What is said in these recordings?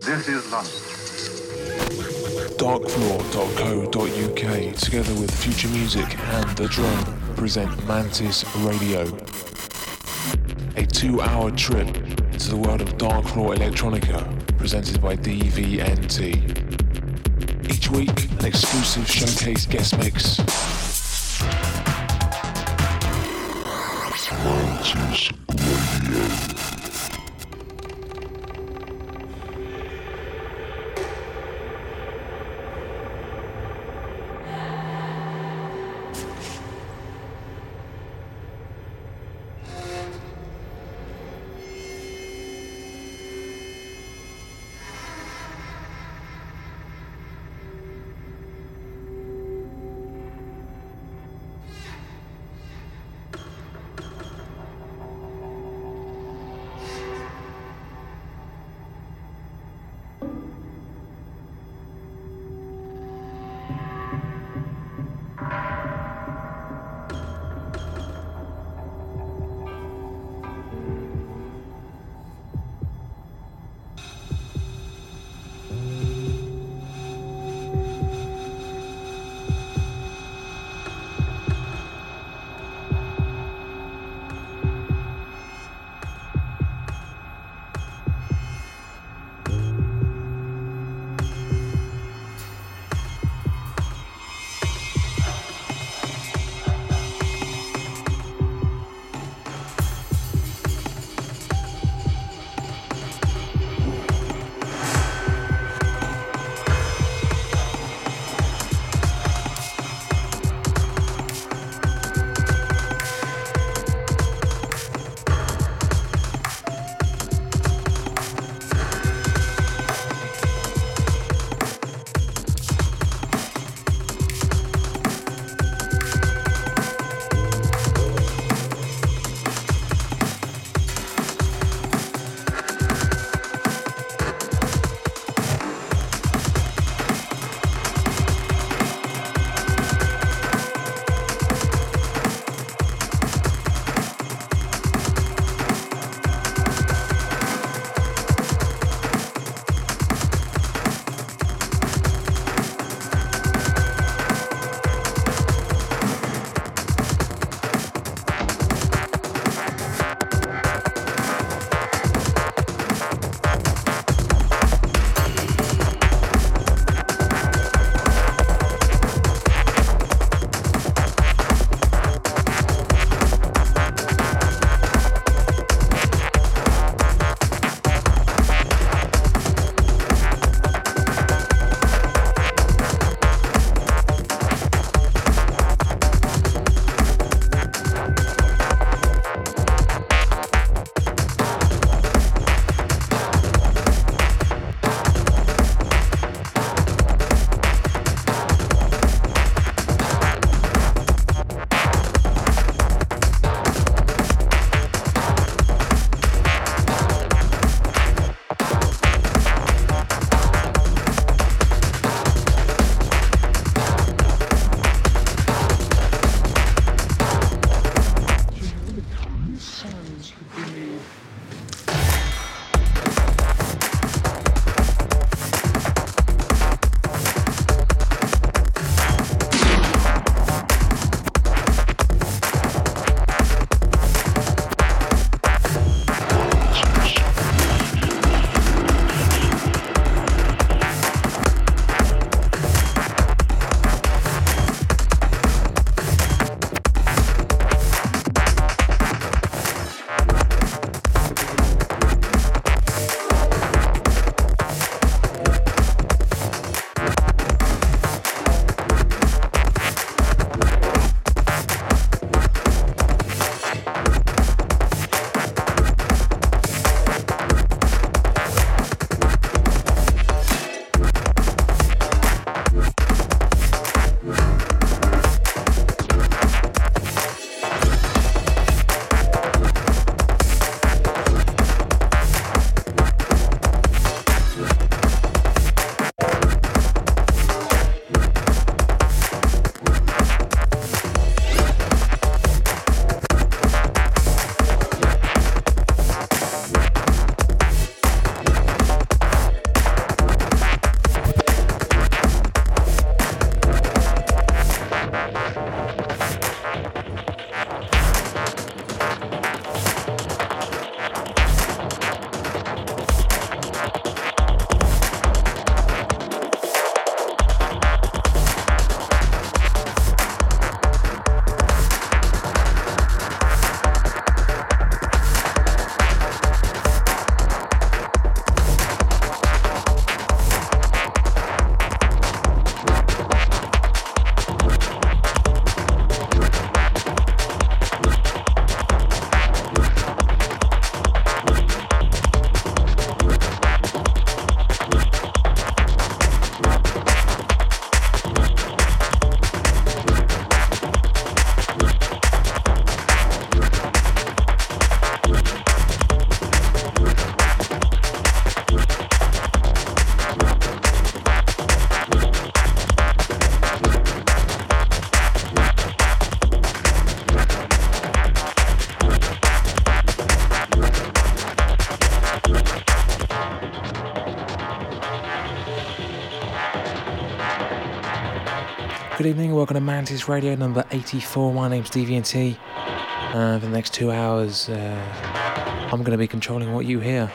This is London. Darkfloor.co.uk, together with Future Music and The Drone, present Mantis Radio. A two hour trip to the world of Darkfloor Electronica, presented by DVNT. Each week, an exclusive showcase guest mix. Evening, welcome to Mantis Radio number 84. My name's DVNT. Uh, for the next two hours, uh, I'm going to be controlling what you hear.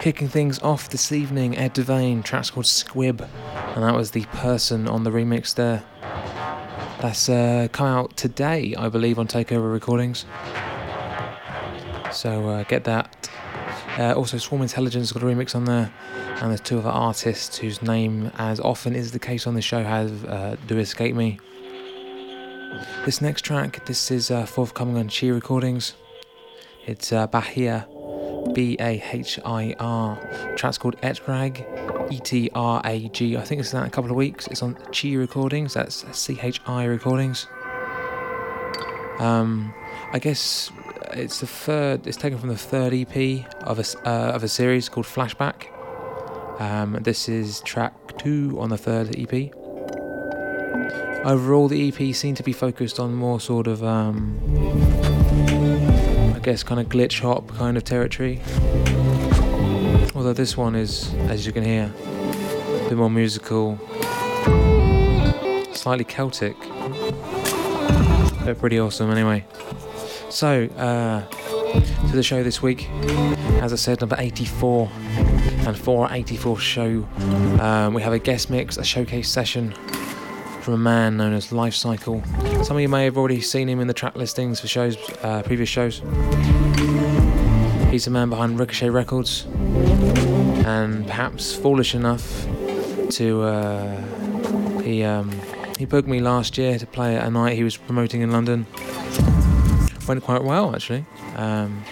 Kicking things off this evening, Ed Devane, track's called Squib, and that was the person on the remix there. That's uh, come out today, I believe, on Takeover Recordings. So uh, get that. Uh, also, Swarm Intelligence got a remix on there and there's two other artists whose name, as often is the case on the show, have uh, do escape me. This next track, this is uh, forthcoming on Chi Recordings. It's uh, Bahir, B A H I R. Track's called Etrag, E T R A G. I think it's in a couple of weeks. It's on Chi Recordings. That's C H I Recordings. Um, I guess it's the third. It's taken from the third EP of a uh, of a series called Flashback. Um, this is track two on the third EP. Overall, the EP seemed to be focused on more sort of, um, I guess, kind of glitch hop kind of territory. Although this one is, as you can hear, a bit more musical, slightly Celtic, but pretty awesome anyway. So, uh, to the show this week, as I said, number 84 and for our 84th show, um, we have a guest mix, a showcase session from a man known as Lifecycle. Some of you may have already seen him in the track listings for shows, uh, previous shows. He's the man behind Ricochet Records, and perhaps foolish enough to uh, he um, he booked me last year to play at a night he was promoting in London. Went quite well actually. Um,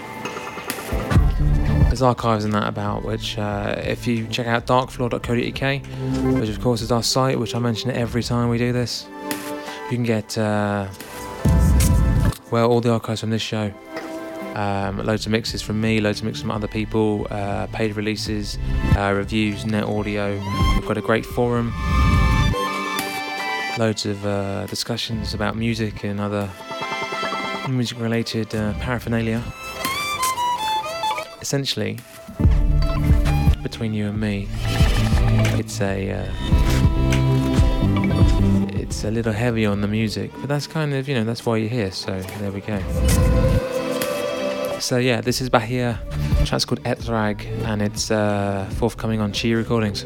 there's archives in that about which, uh, if you check out darkfloor.co.uk, which of course is our site, which I mention every time we do this, you can get, uh, well, all the archives from this show. Um, loads of mixes from me, loads of mixes from other people, uh, paid releases, uh, reviews, net audio. We've got a great forum, loads of uh, discussions about music and other music related uh, paraphernalia essentially, between you and me, it's a uh, it's a little heavy on the music, but that's kind of you know that's why you're here. So there we go. So yeah, this is Bahir. Track's called Etrag, and it's uh, forthcoming on Chi Recordings.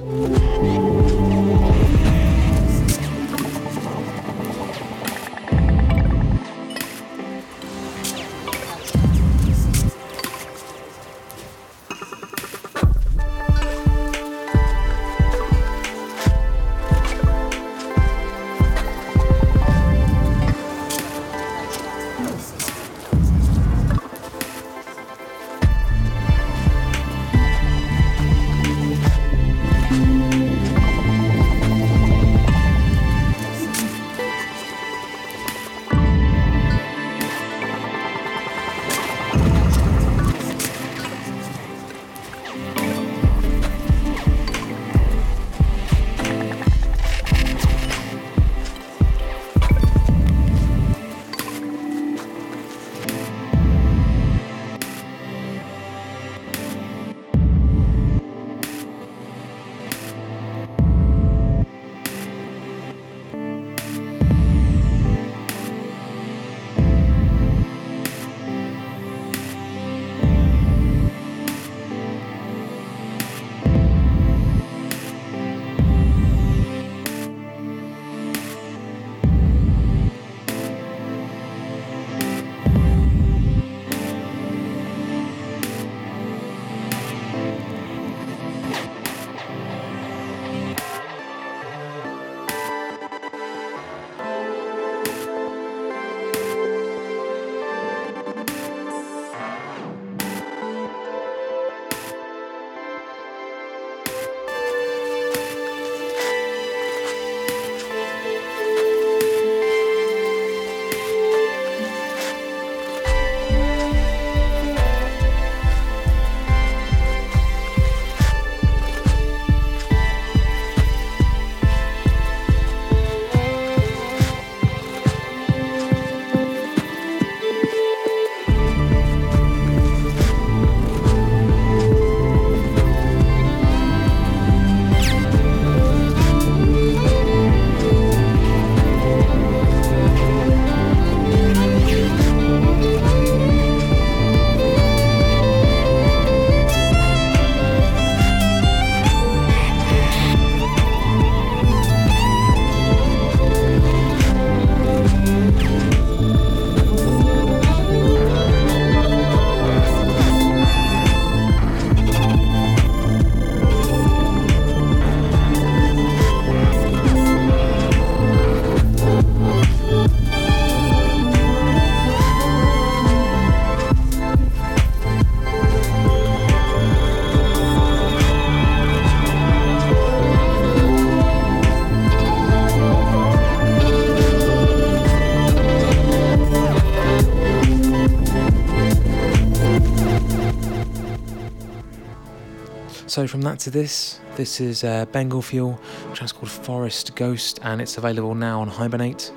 So from that to this, this is uh, Bengal Fuel, which is called Forest Ghost, and it's available now on Hibernate.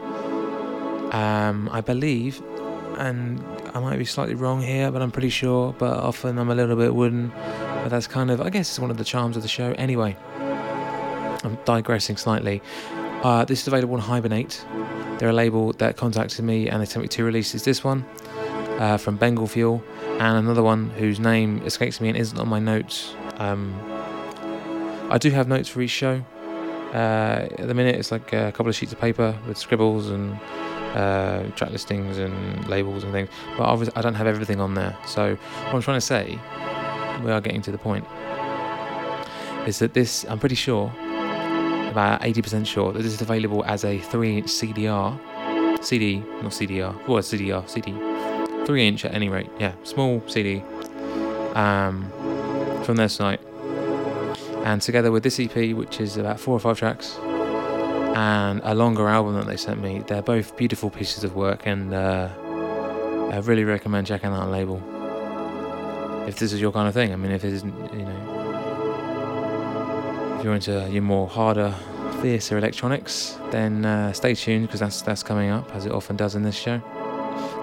Um, I believe, and I might be slightly wrong here, but I'm pretty sure. But often I'm a little bit wooden, but that's kind of, I guess, it's one of the charms of the show. Anyway, I'm digressing slightly. Uh, this is available on Hibernate. They're a label that contacted me and they sent me two releases. This one uh, from Bengal Fuel, and another one whose name escapes me and isn't on my notes. Um, I do have notes for each show. Uh, at the minute, it's like a couple of sheets of paper with scribbles and uh, track listings and labels and things. But obviously, I don't have everything on there. So what I'm trying to say, we are getting to the point, is that this, I'm pretty sure, about 80% sure, that this is available as a 3 inch CDR. CD, not CDR, well, CDR, CD. 3 inch at any rate, yeah, small CD um, from their site. And together with this EP, which is about four or five tracks, and a longer album that they sent me, they're both beautiful pieces of work, and uh, I really recommend checking out label if this is your kind of thing. I mean, if it isn't, you know, if you're into your more harder, fiercer electronics, then uh, stay tuned because that's that's coming up as it often does in this show.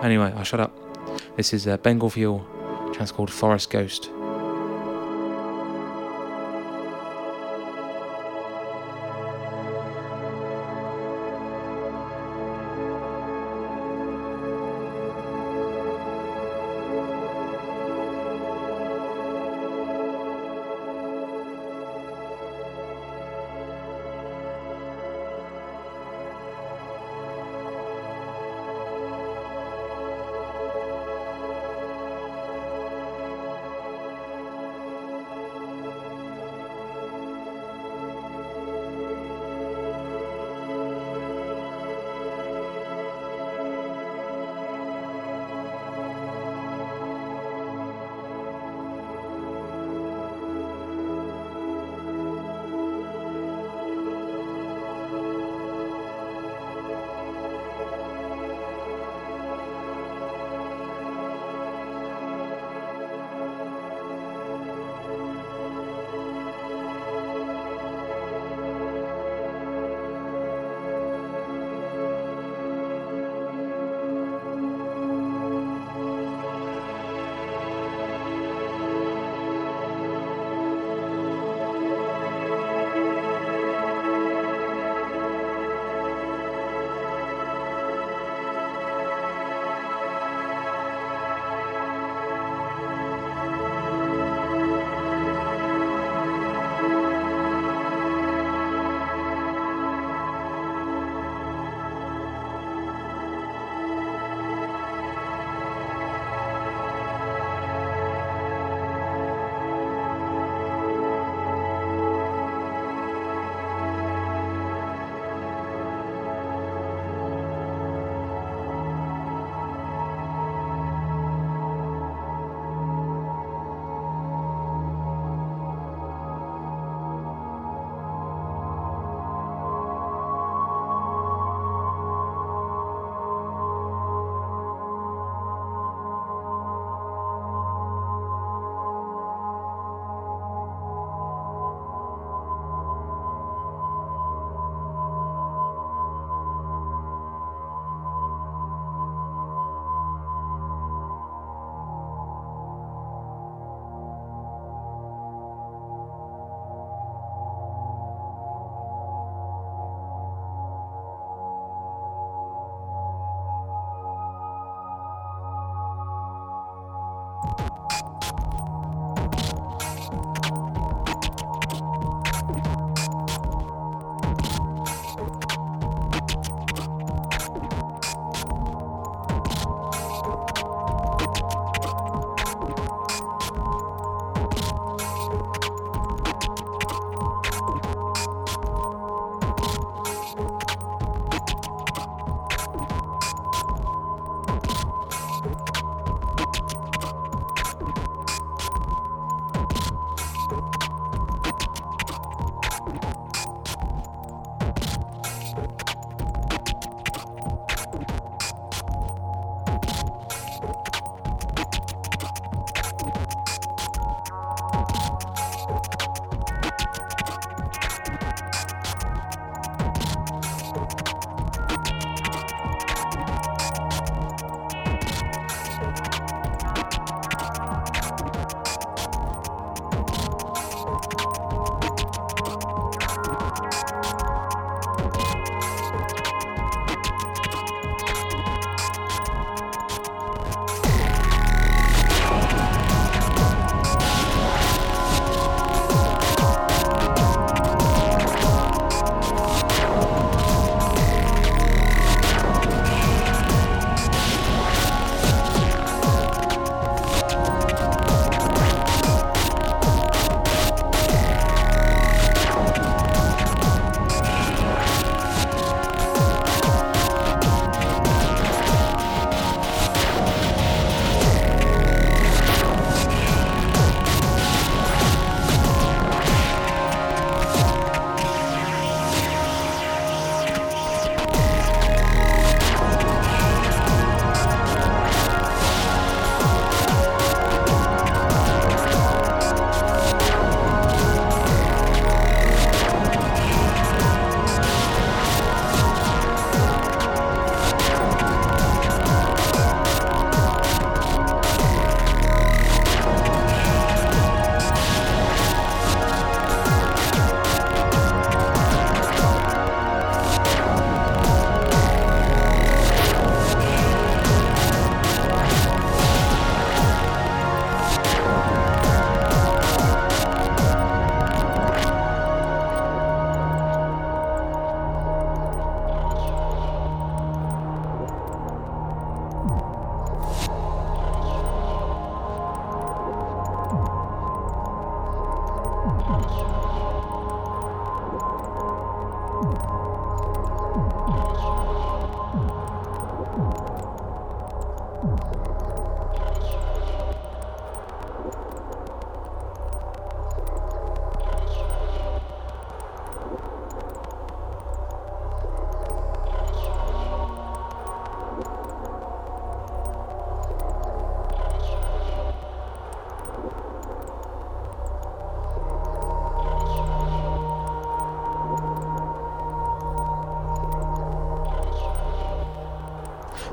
Anyway, I'll shut up. This is uh, Bengal Fuel, track called Forest Ghost.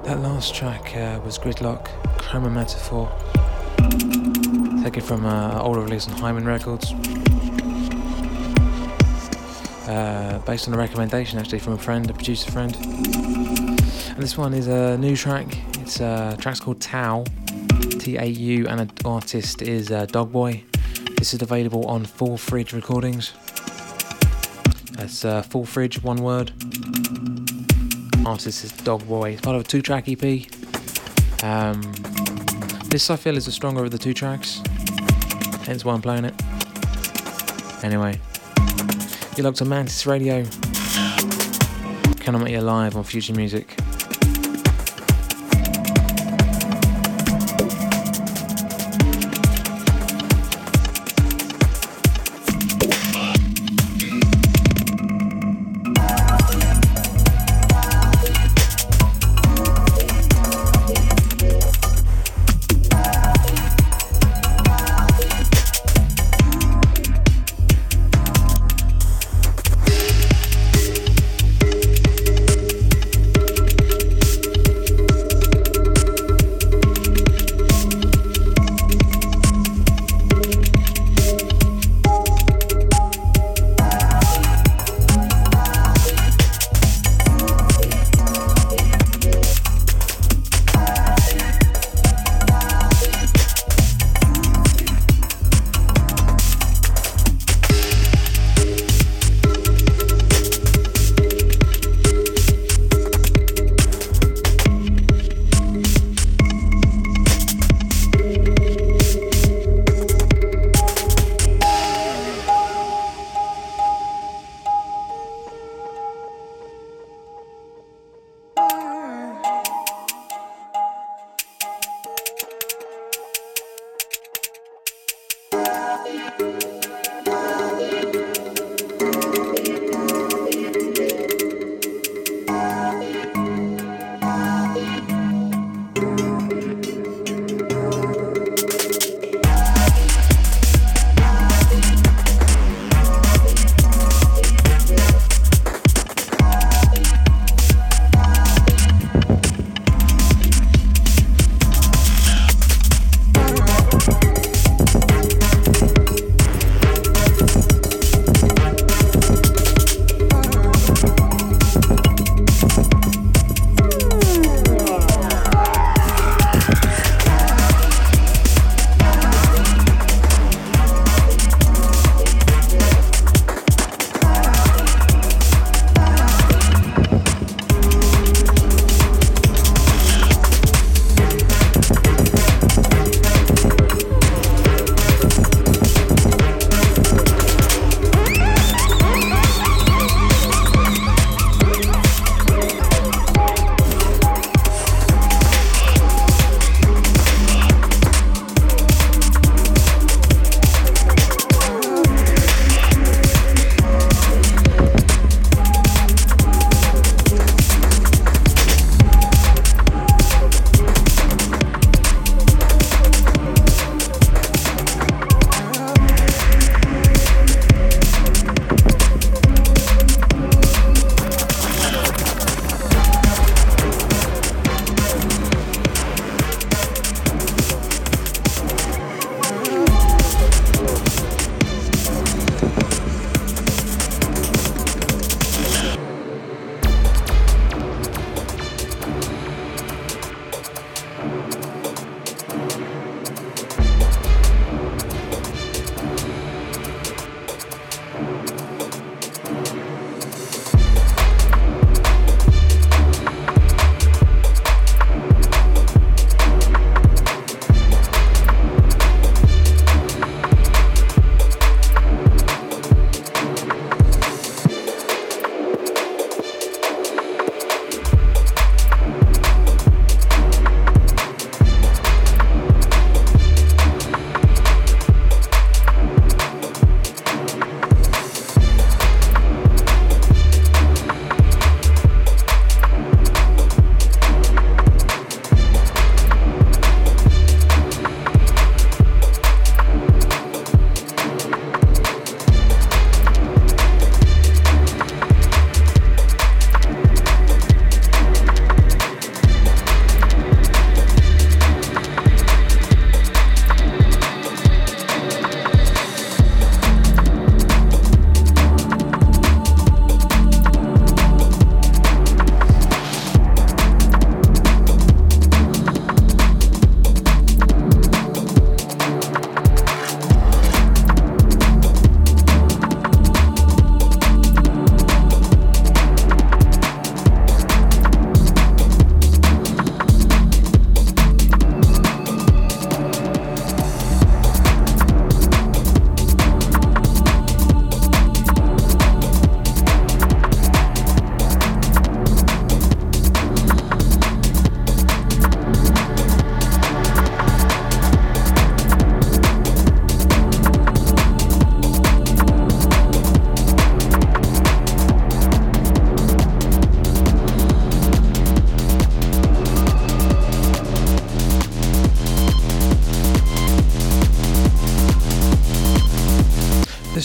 That last track uh, was Gridlock, Chroma Metaphor, taken from an uh, older release on Hymen Records. Uh, based on a recommendation actually from a friend, a producer friend. And this one is a new track. It's a uh, track's called Tau, T A U, and the artist is uh, Dogboy. This is available on Full Fridge Recordings. That's uh, Full Fridge, one word. Artist is Dogboy. It's part of a two track EP. Um, this I feel is the stronger of the two tracks, hence why I'm playing it. Anyway. You love to Mantis Radio. Coming at you live on Future Music.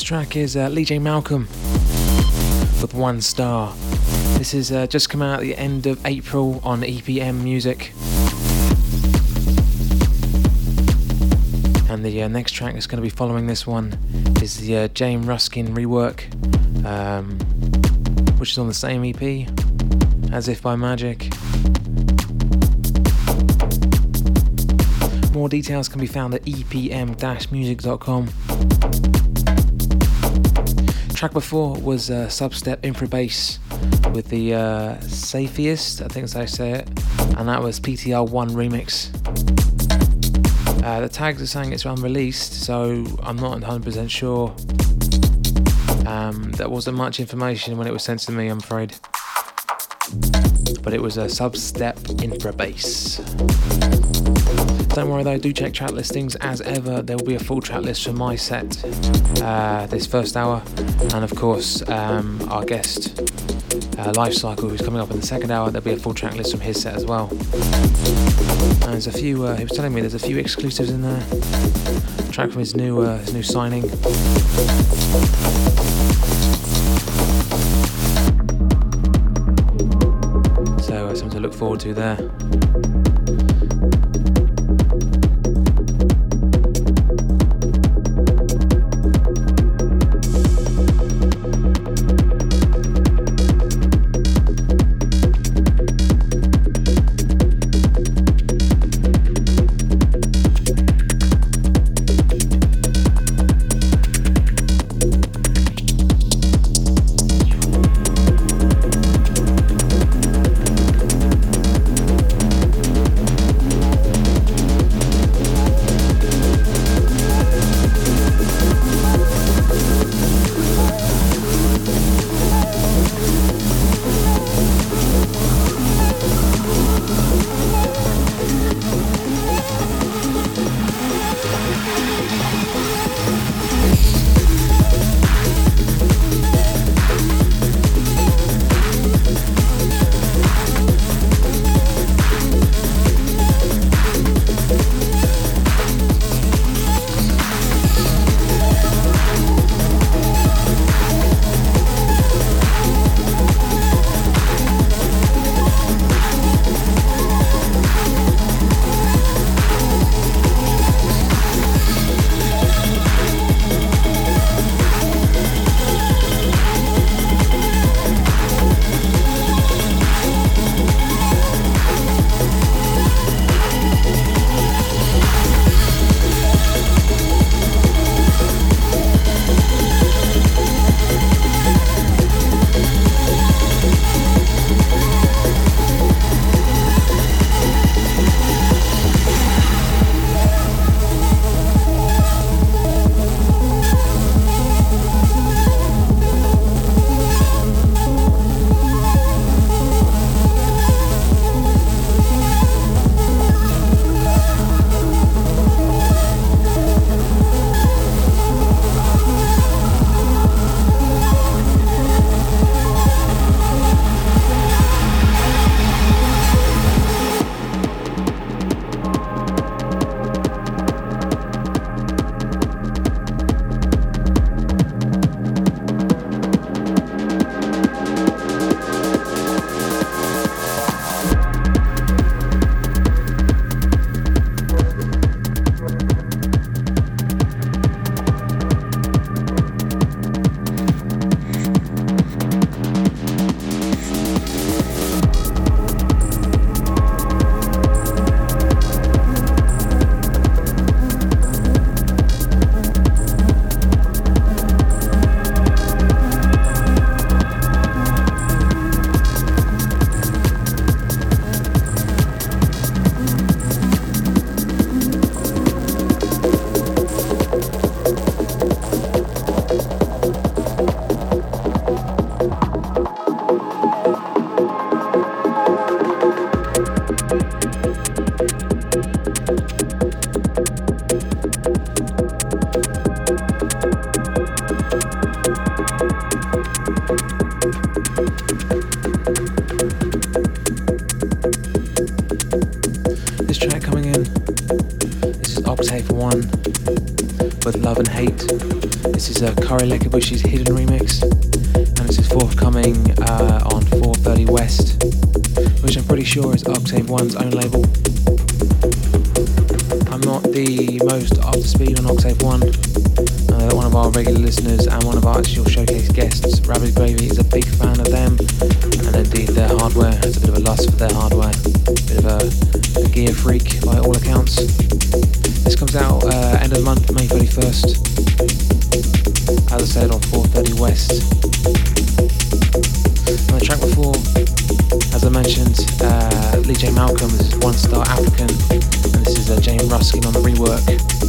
Track is uh, Lee J. Malcolm with One Star. This is uh, just come out at the end of April on EPM Music. And the uh, next track that's going to be following this one is the uh, James Ruskin rework, um, which is on the same EP, As If by Magic. More details can be found at epm-music.com. Track before was uh, Substep Infrabass with the uh, Safest, I think that's I say it, and that was PTR1 remix. Uh, the tags are saying it's unreleased, so I'm not 100% sure. Um, there wasn't much information when it was sent to me, I'm afraid. But it was a Substep Infrabass. Don't worry though, do check track listings as ever. There will be a full track list for my set uh, this first hour, and of course, um, our guest uh, Lifecycle, who's coming up in the second hour. There'll be a full track list from his set as well. And there's a few. Uh, he was telling me there's a few exclusives in there. A track from his new uh, his new signing. To there. as I said on 430 West. The track before, as I mentioned, uh, Lee J. Malcolm is one star African, and this is uh, James Ruskin on the rework.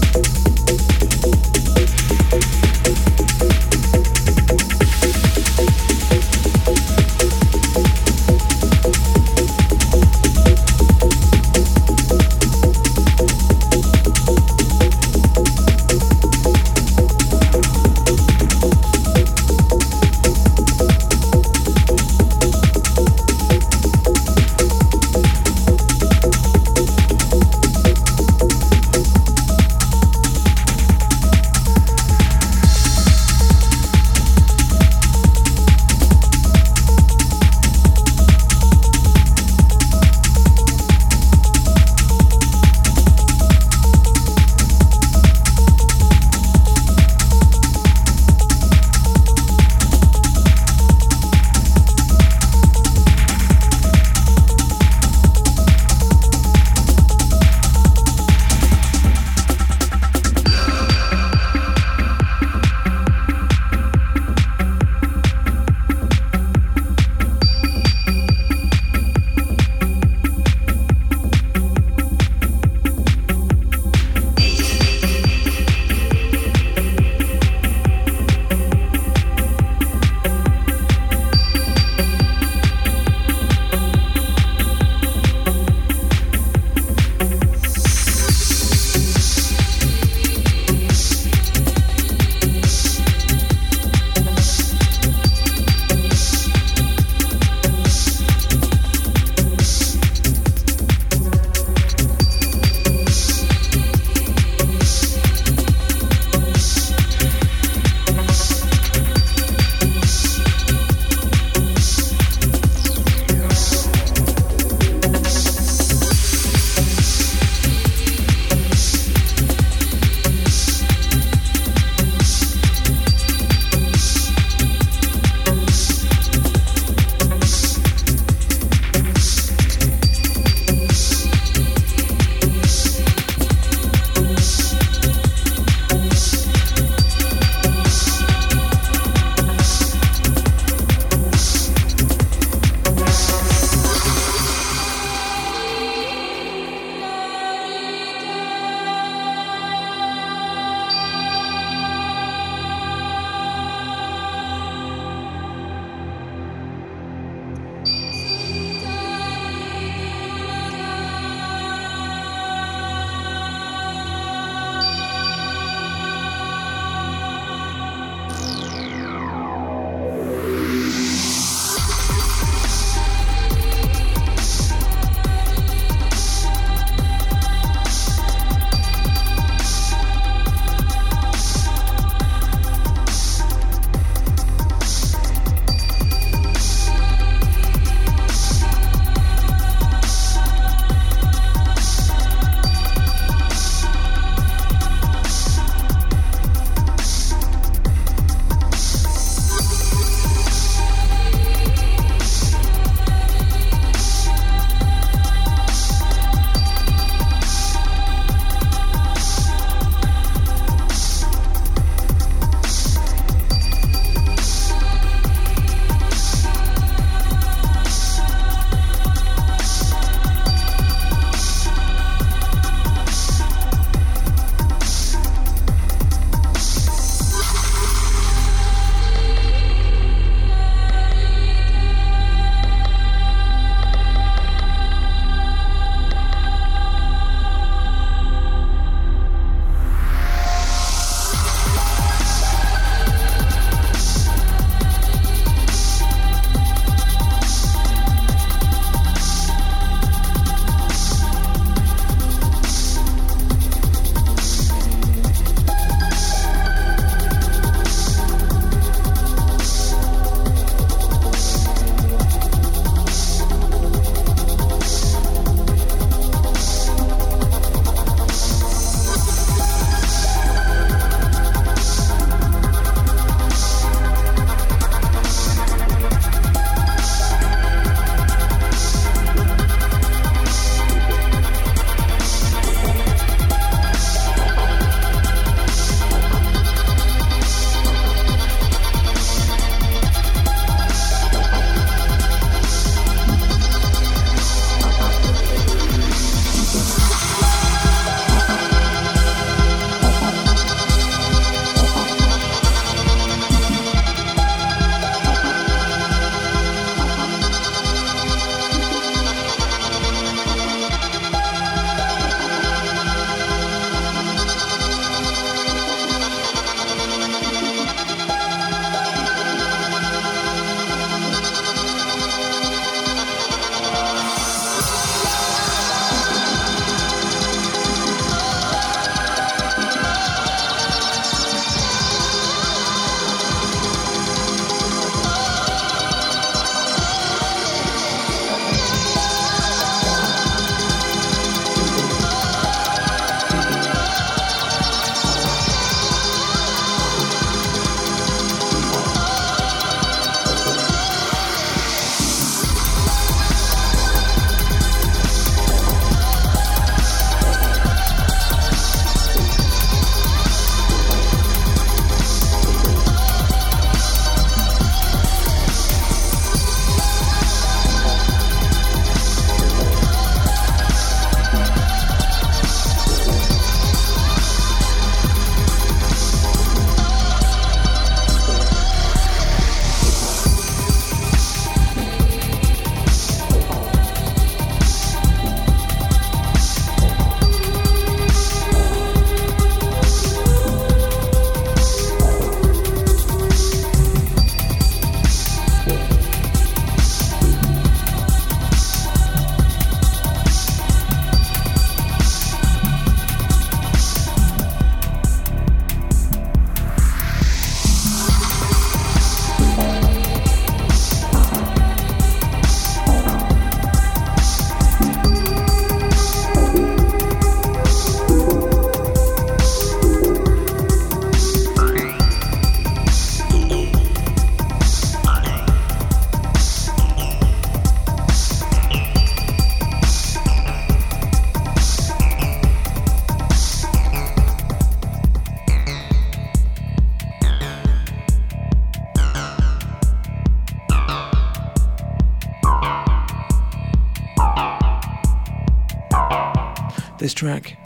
This track,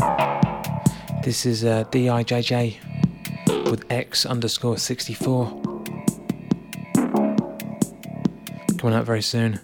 this is uh, DIJJ with X underscore 64. Coming out very soon.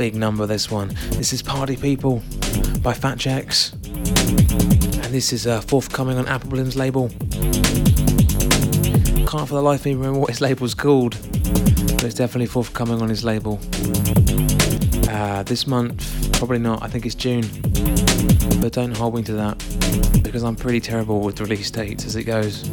Big number, this one. This is Party People by Fat Jacks. And this is uh, forthcoming on Appleblim's label. Can't for the life of me remember what his label's called, but it's definitely forthcoming on his label. Uh, this month, probably not, I think it's June. But don't hold me to that, because I'm pretty terrible with release dates as it goes.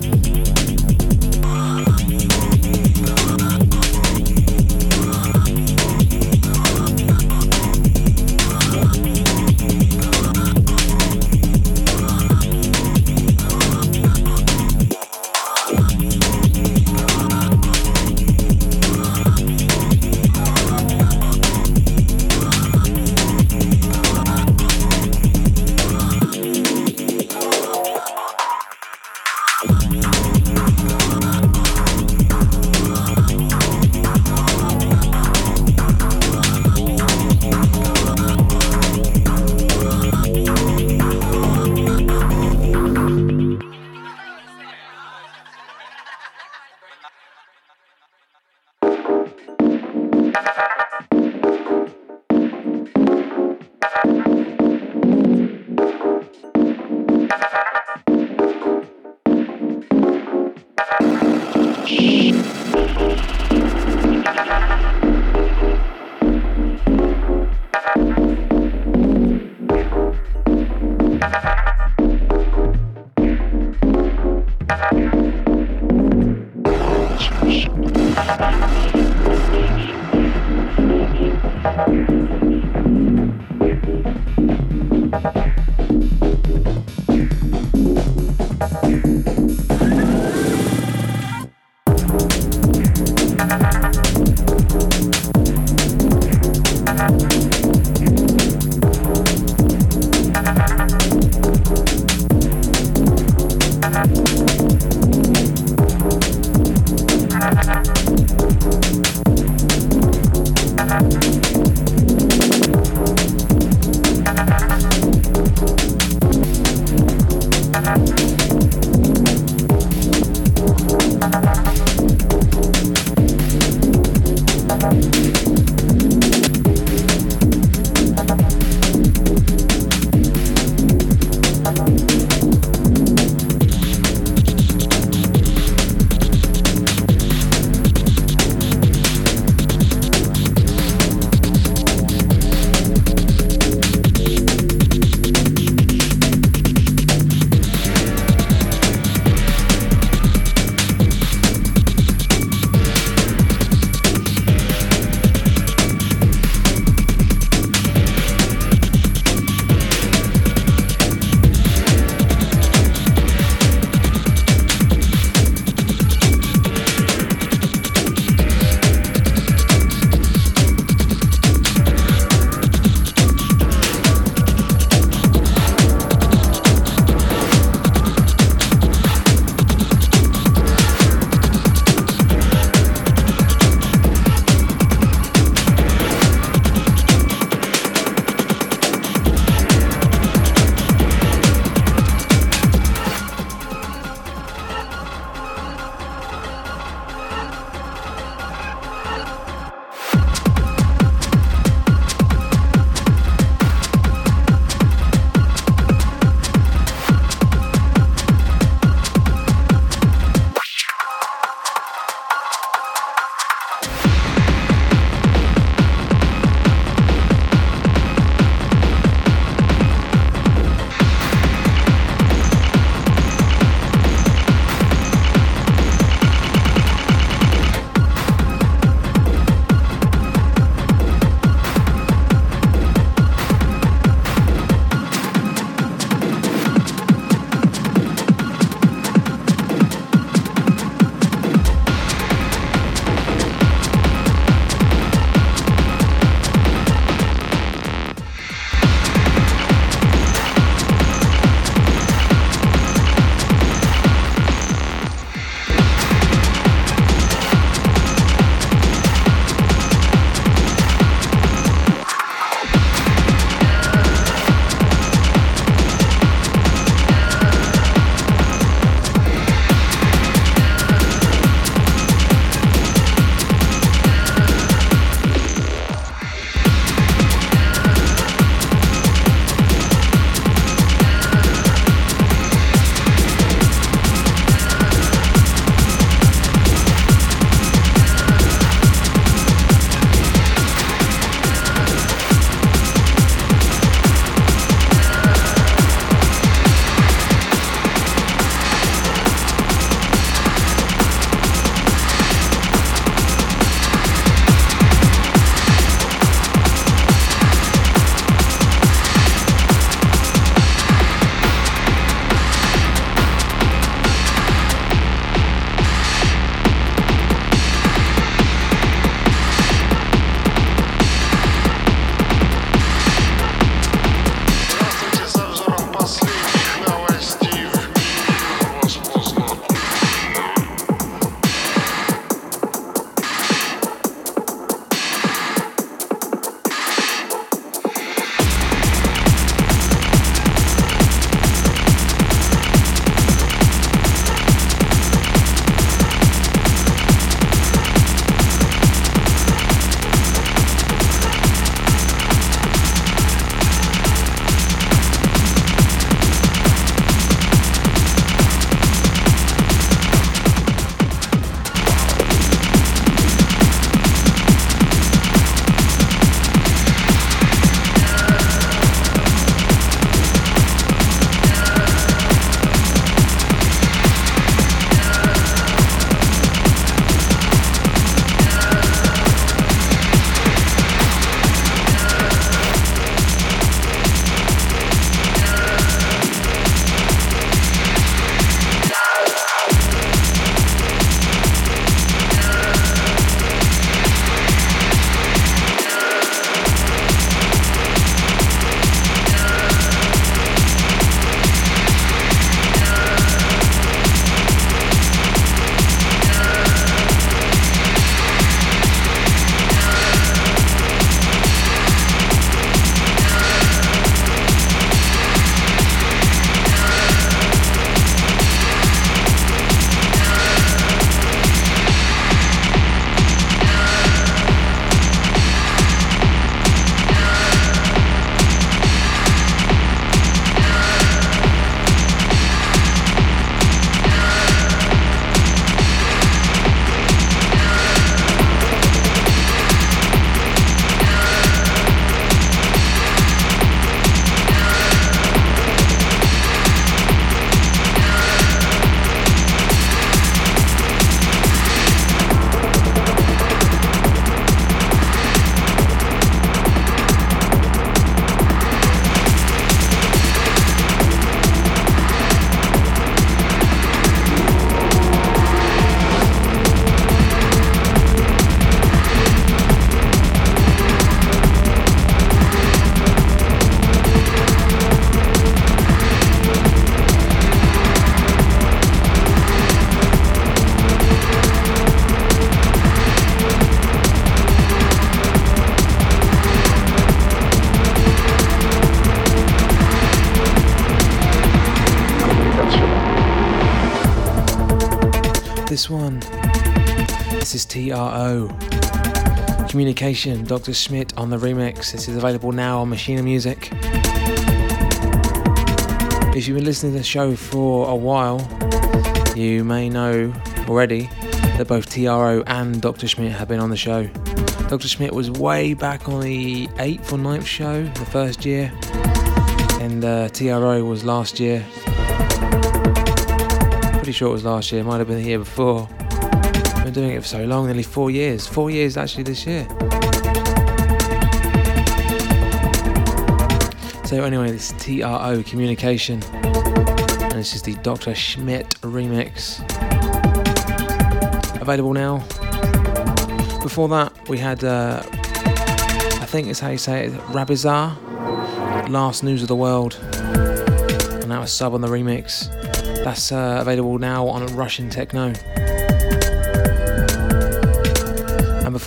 Communication, Dr. Schmidt on the remix. This is available now on Machina Music. If you've been listening to the show for a while, you may know already that both TRO and Dr. Schmidt have been on the show. Dr. Schmidt was way back on the 8th or 9th show, the first year, and uh, TRO was last year. Pretty sure it was last year, might have been the year before. Doing it for so long, nearly four years. Four years actually this year. So anyway, this is TRO Communication, and this is the Dr. Schmidt remix. Available now before that, we had, uh, I think it's how you say it, Rabizar, Last News of the World, and that was sub on the remix. That's uh, available now on Russian Techno.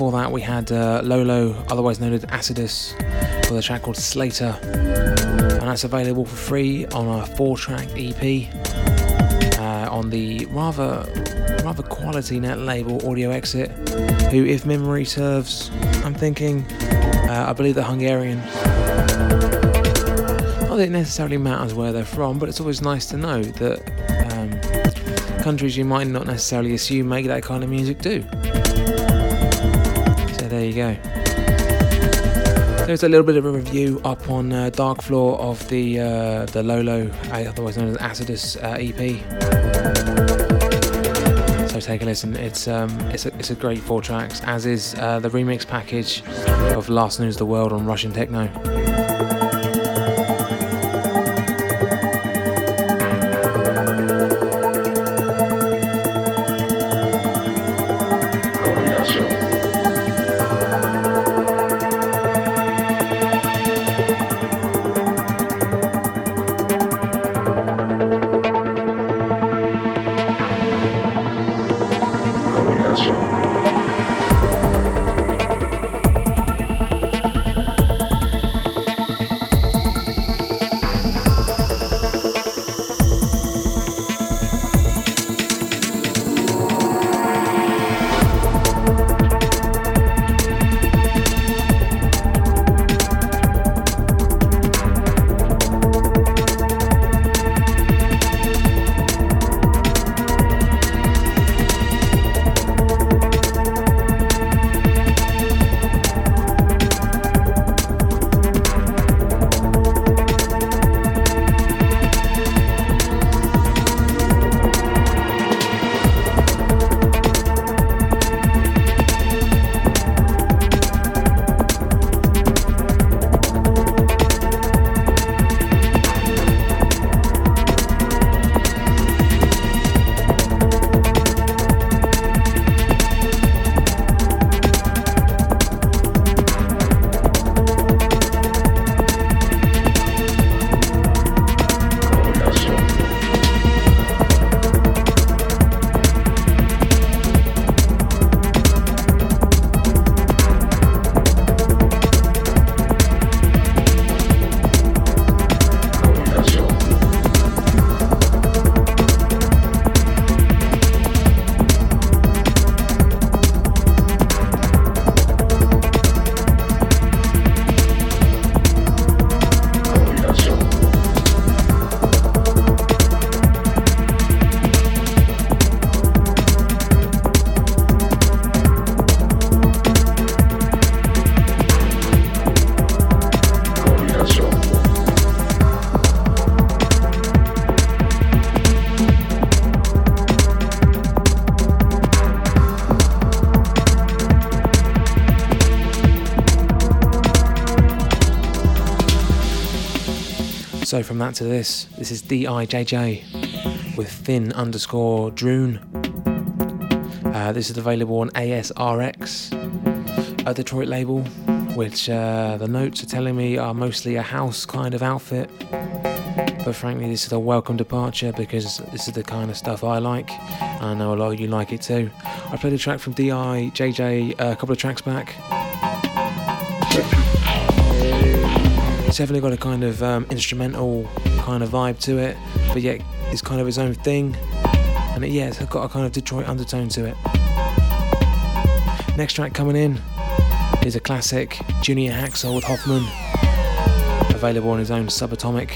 Before that, we had uh, Lolo, otherwise known as Acidus, with a track called Slater, and that's available for free on a four-track EP uh, on the rather rather quality net label Audio Exit, who, if memory serves, I'm thinking, uh, I believe they're Hungarian. Not that it necessarily matters where they're from, but it's always nice to know that um, countries you might not necessarily assume make that kind of music do. There's a little bit of a review up on uh, Darkfloor of the uh, the Lolo, otherwise known as Acidus uh, EP So take a listen. It's um, it's a, it's a great four tracks, as is uh, the remix package of Last News the World on Russian Techno. So from that to this, this is DIJJ with Thin underscore Drune. Uh, this is available on ASRX, a Detroit label, which uh, the notes are telling me are mostly a house kind of outfit. But frankly, this is a welcome departure because this is the kind of stuff I like. I know a lot of you like it too. I played a track from DIJJ uh, a couple of tracks back definitely got a kind of um, instrumental kind of vibe to it, but yet it's kind of its own thing. And it, yeah, it's got a kind of Detroit undertone to it. Next track coming in is a classic Junior Hacksaw with Hoffman, available on his own Subatomic.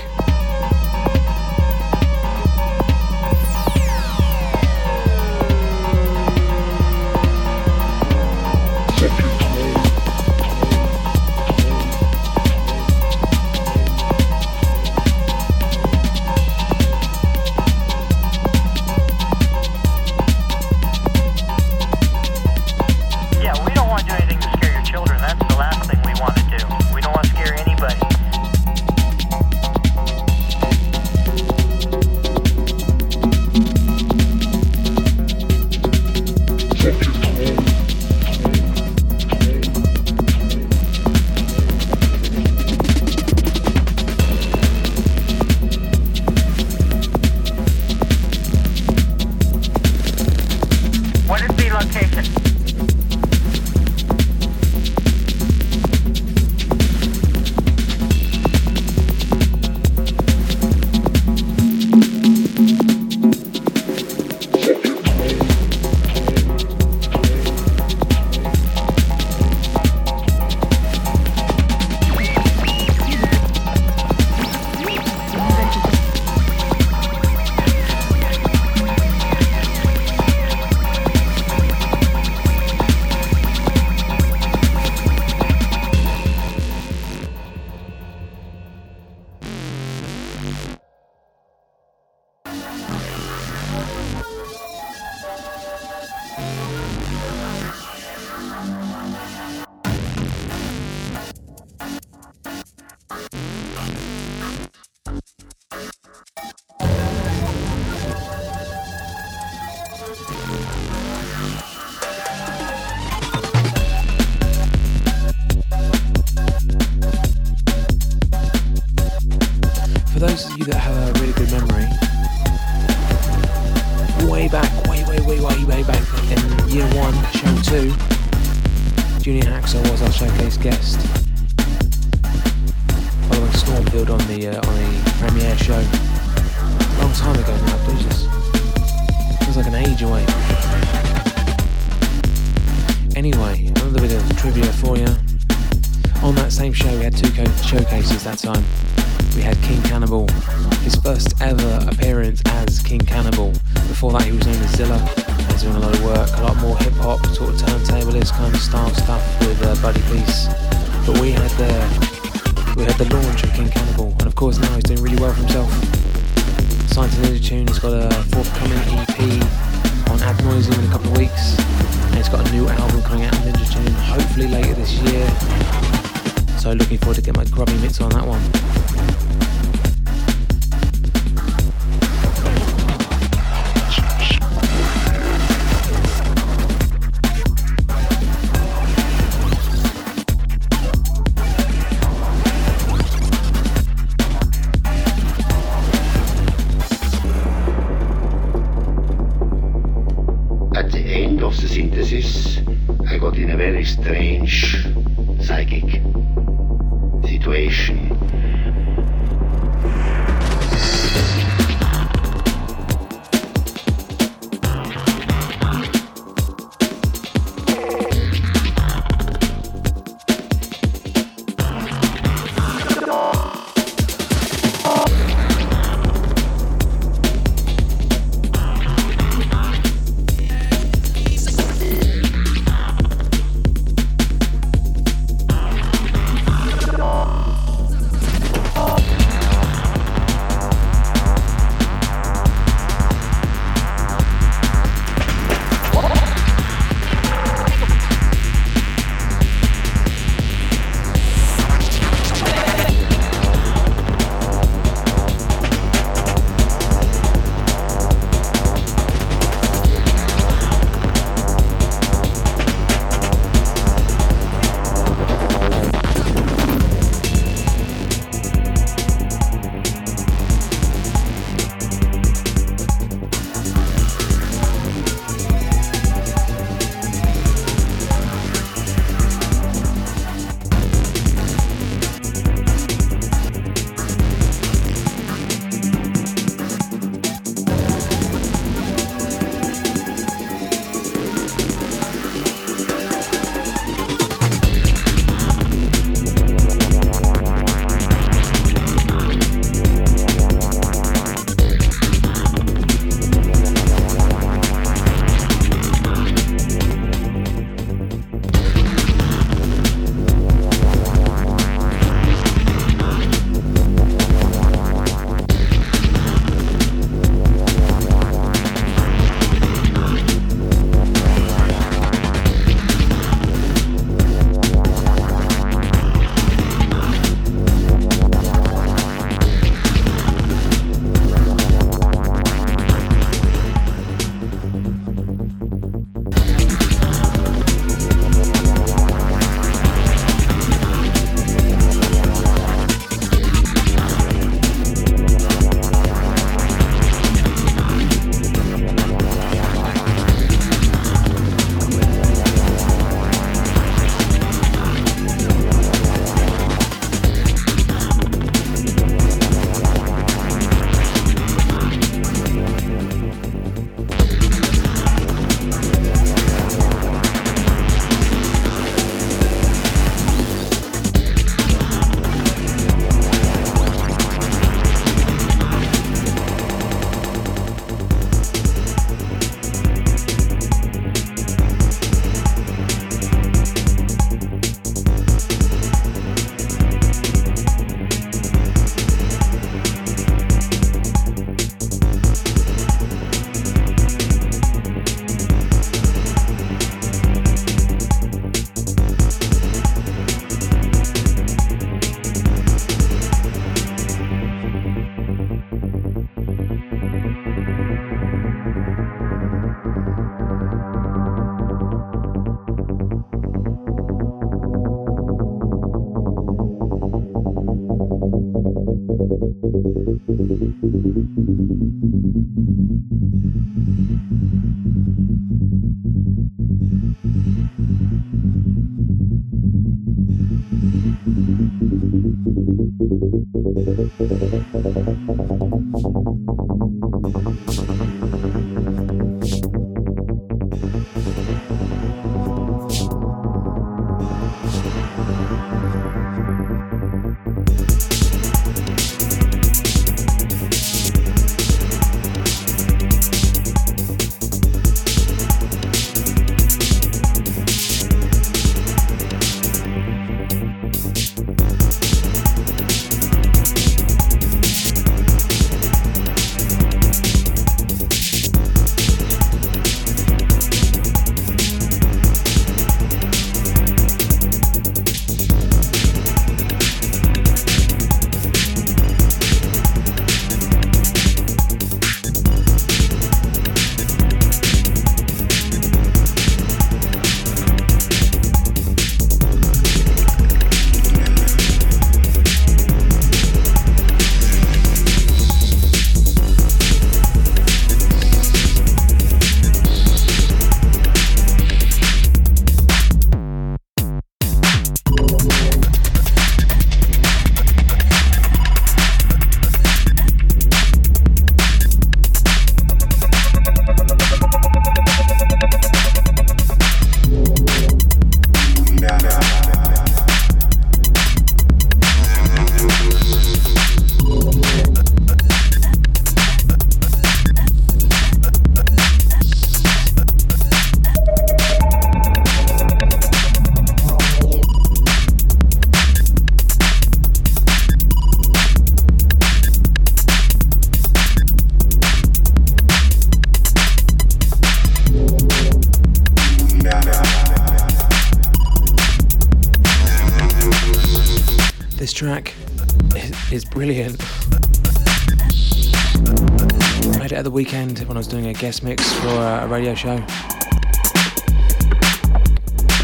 Radio show.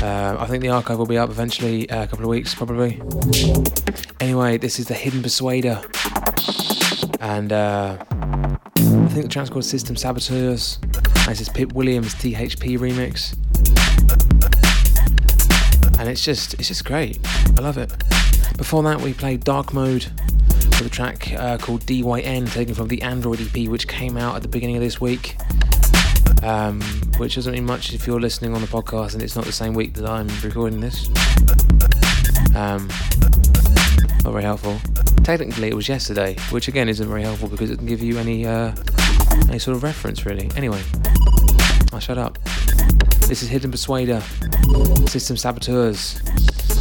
Uh, I think the archive will be up eventually, uh, a couple of weeks probably. Anyway, this is the Hidden Persuader, and uh, I think the track's called System Saboteurs. This is Pip Williams THP remix, and it's just it's just great. I love it. Before that, we played Dark Mode with a track uh, called DYN, taken from the Android EP, which came out at the beginning of this week. Um, which doesn't mean much if you're listening on the podcast and it's not the same week that I'm recording this. Um, not very helpful. Technically, it was yesterday, which again isn't very helpful because it doesn't give you any uh, any sort of reference really. Anyway, I'll shut up. This is Hidden Persuader, System Saboteurs,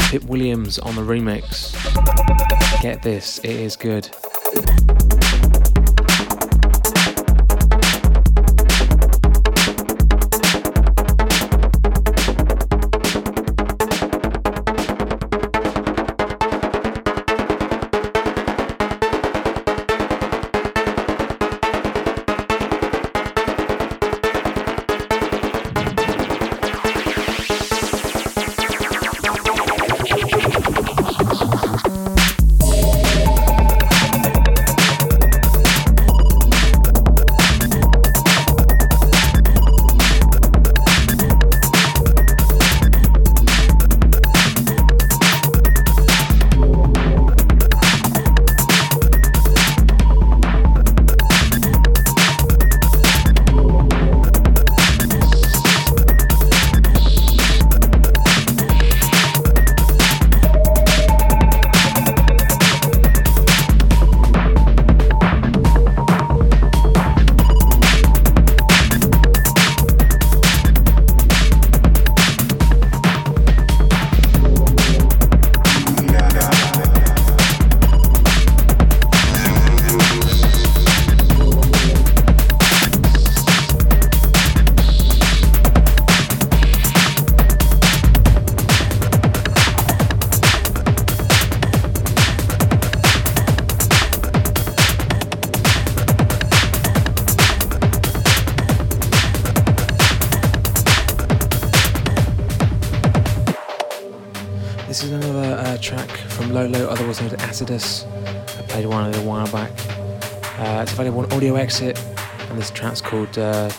Pip Williams on the remix. Get this, it is good. Acidus. I played one a it a while back. Uh, it's available on Audio Exit, and this track's called uh,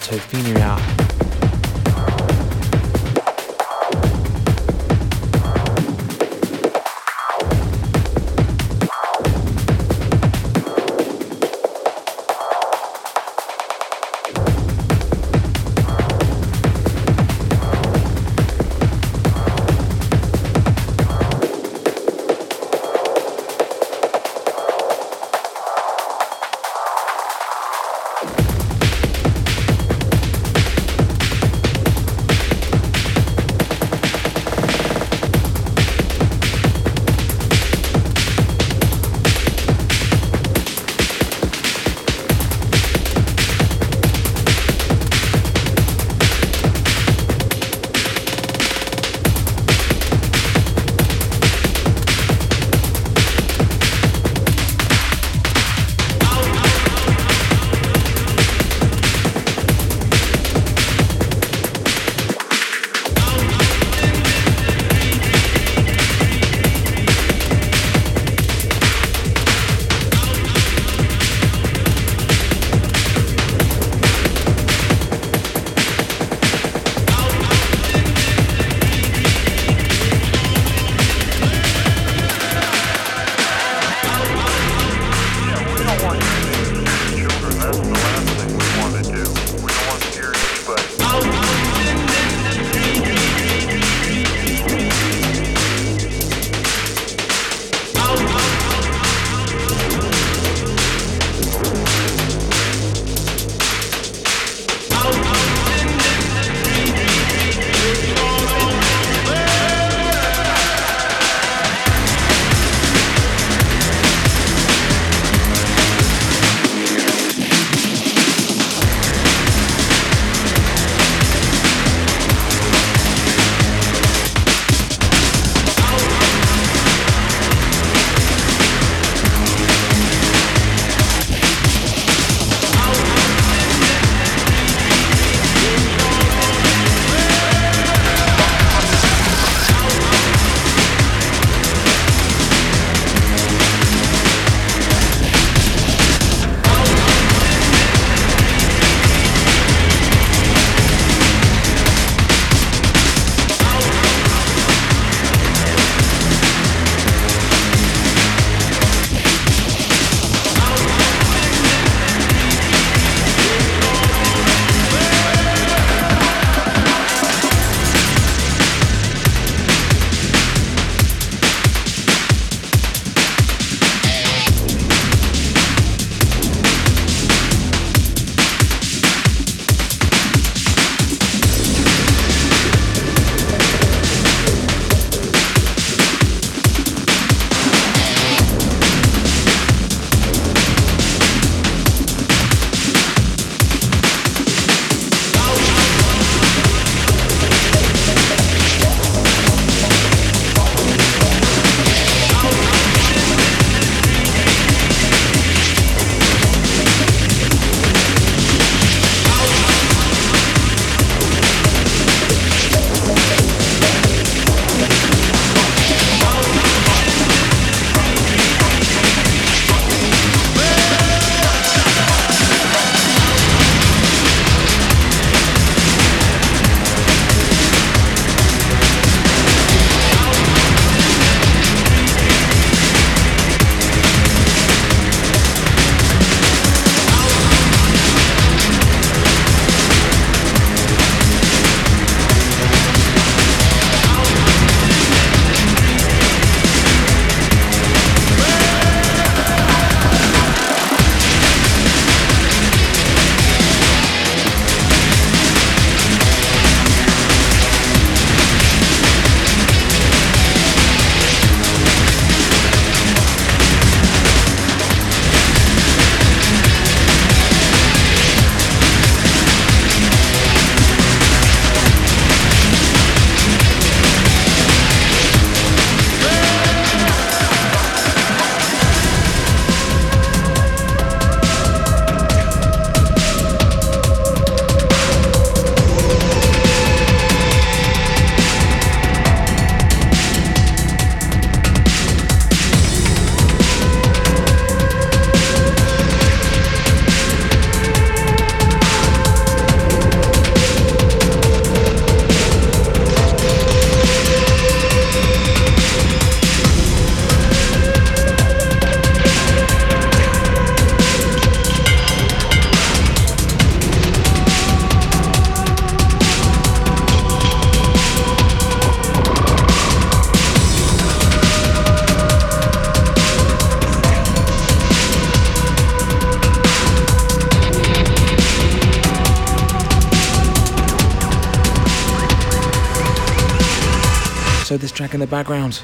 track in the background.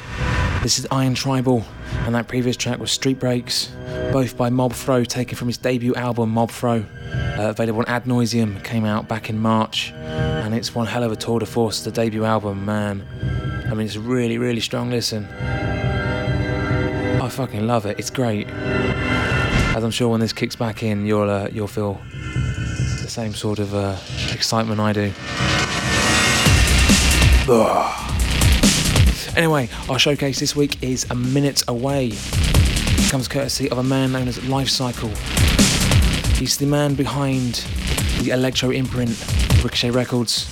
This is Iron Tribal, and that previous track was Street Breaks, both by Mob Fro, taken from his debut album Mob Fro, uh, available on Ad Nauseum, came out back in March, and it's one hell of a tour de force. The debut album, man. I mean, it's really, really strong listen. I fucking love it. It's great. As I'm sure when this kicks back in, you'll uh, you'll feel the same sort of uh, excitement I do. Ugh. Anyway, our showcase this week is a minute away. It comes courtesy of a man known as Lifecycle. He's the man behind the electro imprint Ricochet Records.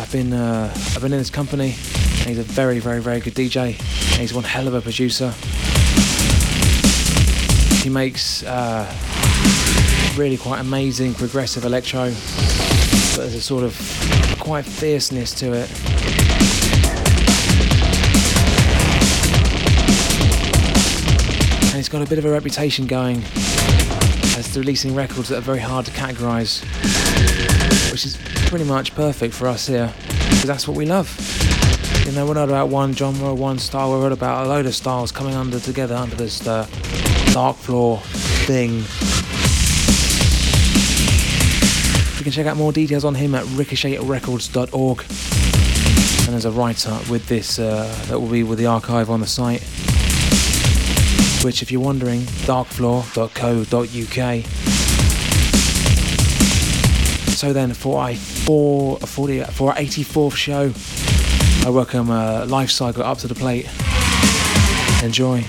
I've been uh, I've been in his company. And he's a very very very good DJ. He's one hell of a producer. He makes uh, really quite amazing progressive electro, but there's a sort of quite fierceness to it. Got a bit of a reputation going as releasing records that are very hard to categorise, which is pretty much perfect for us here, because that's what we love. You know, we're not about one genre one style, we're all about a load of styles coming under together under this uh, Darkfloor thing. You can check out more details on him at ricochetrecords.org. And there's a write up with this uh, that will be with the archive on the site. Which, if you're wondering, darkfloor.co.uk. So then, for a four, a 40, for our 84th show, I welcome uh, Lifecycle up to the plate. Enjoy.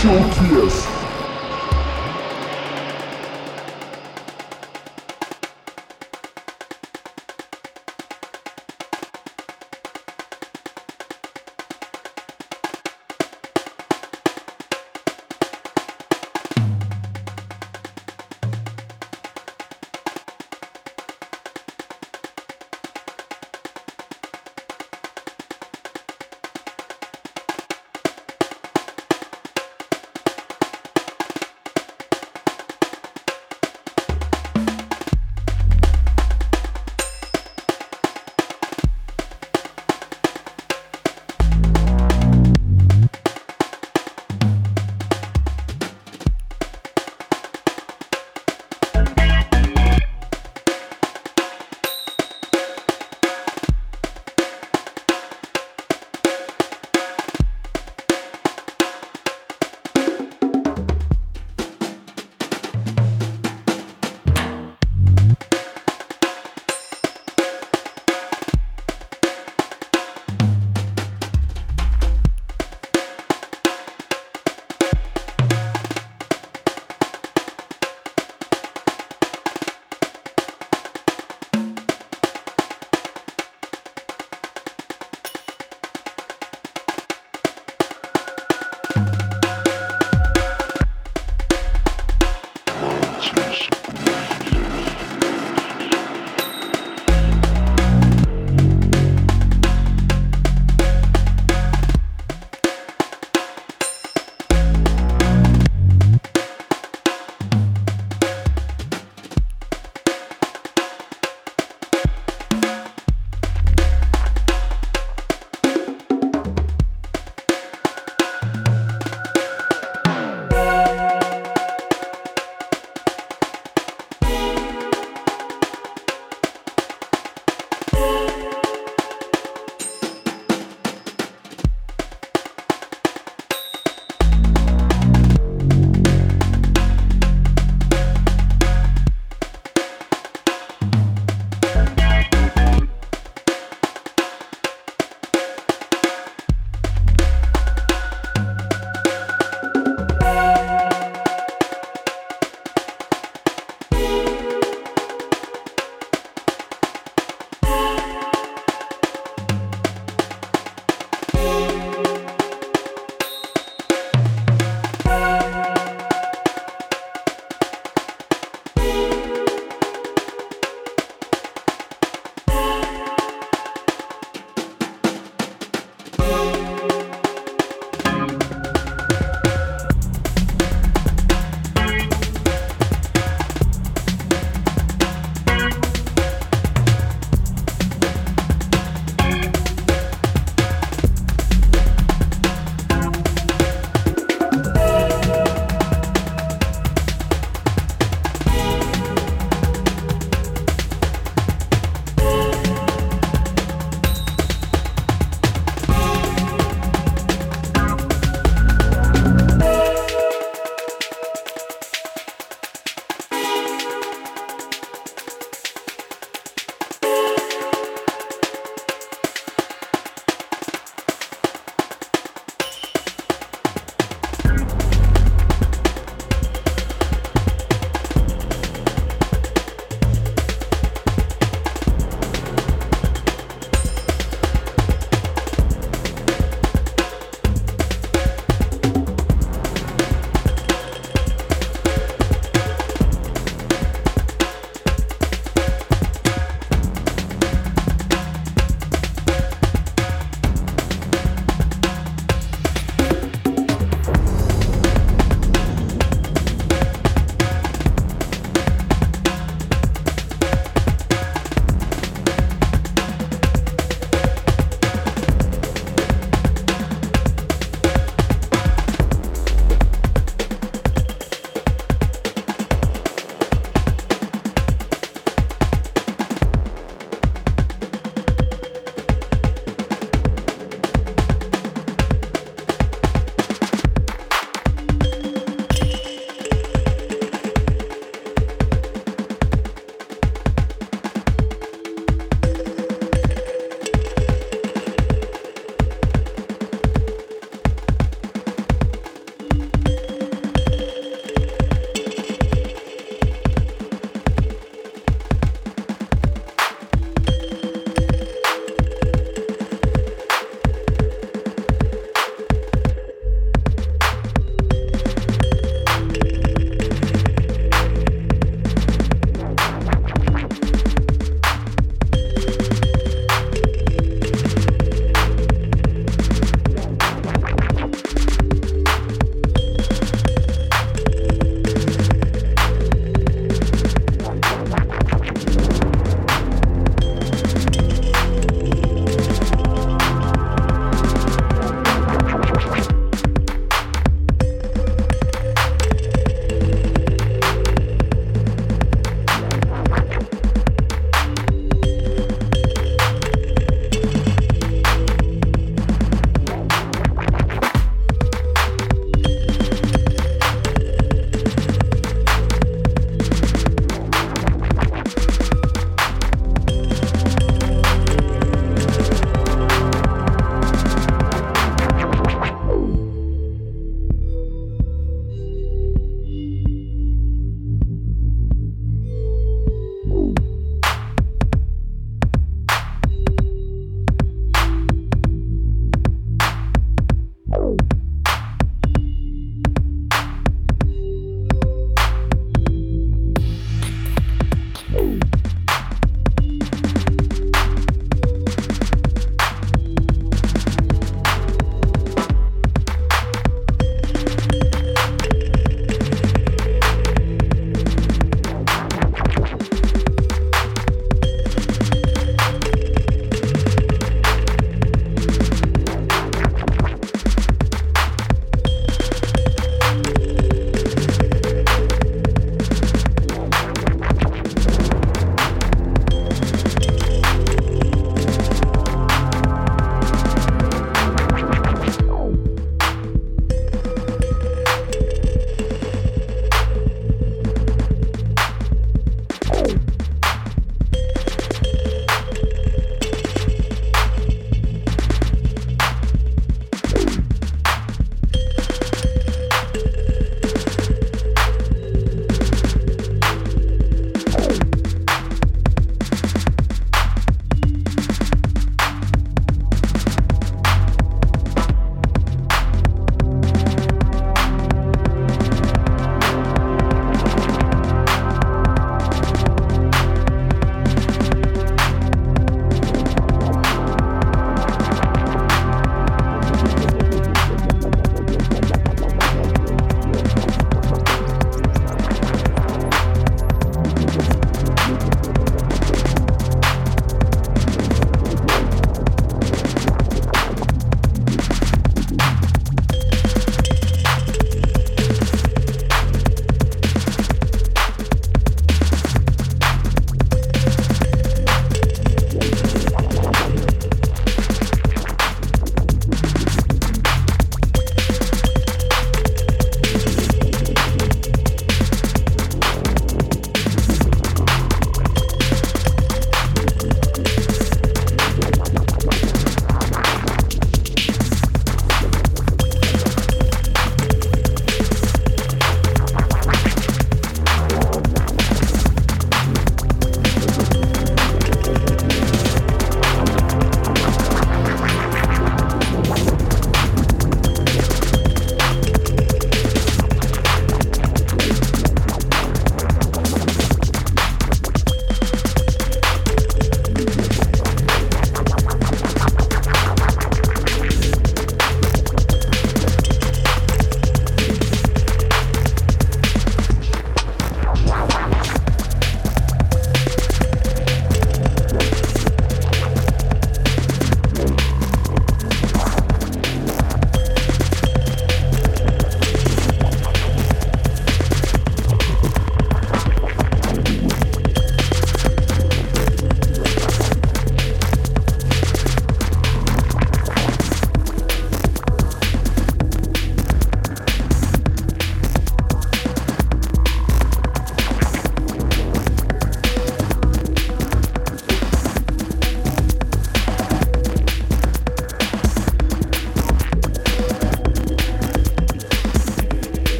Showcase.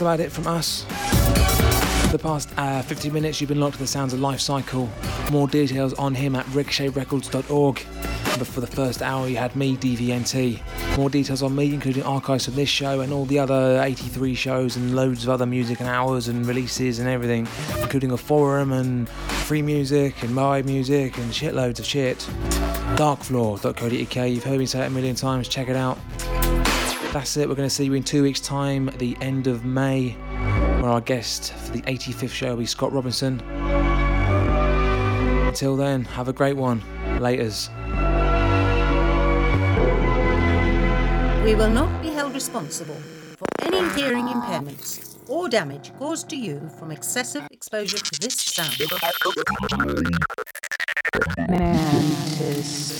That's about it from us. For the past uh, 50 minutes, you've been locked to the sounds of Lifecycle. More details on him at ricochetrecords.org. But for the first hour, you had me, DVNT. More details on me, including archives from this show and all the other 83 shows and loads of other music and hours and releases and everything, including a forum and free music and my music and shitloads of shit. Darkfloor.co.uk, you've heard me say it a million times, check it out. That's it. We're going to see you in two weeks' time the end of May, where our guest for the 85th show will be Scott Robinson. Until then, have a great one. Laters. We will not be held responsible for any hearing impairments or damage caused to you from excessive exposure to this sound. Man,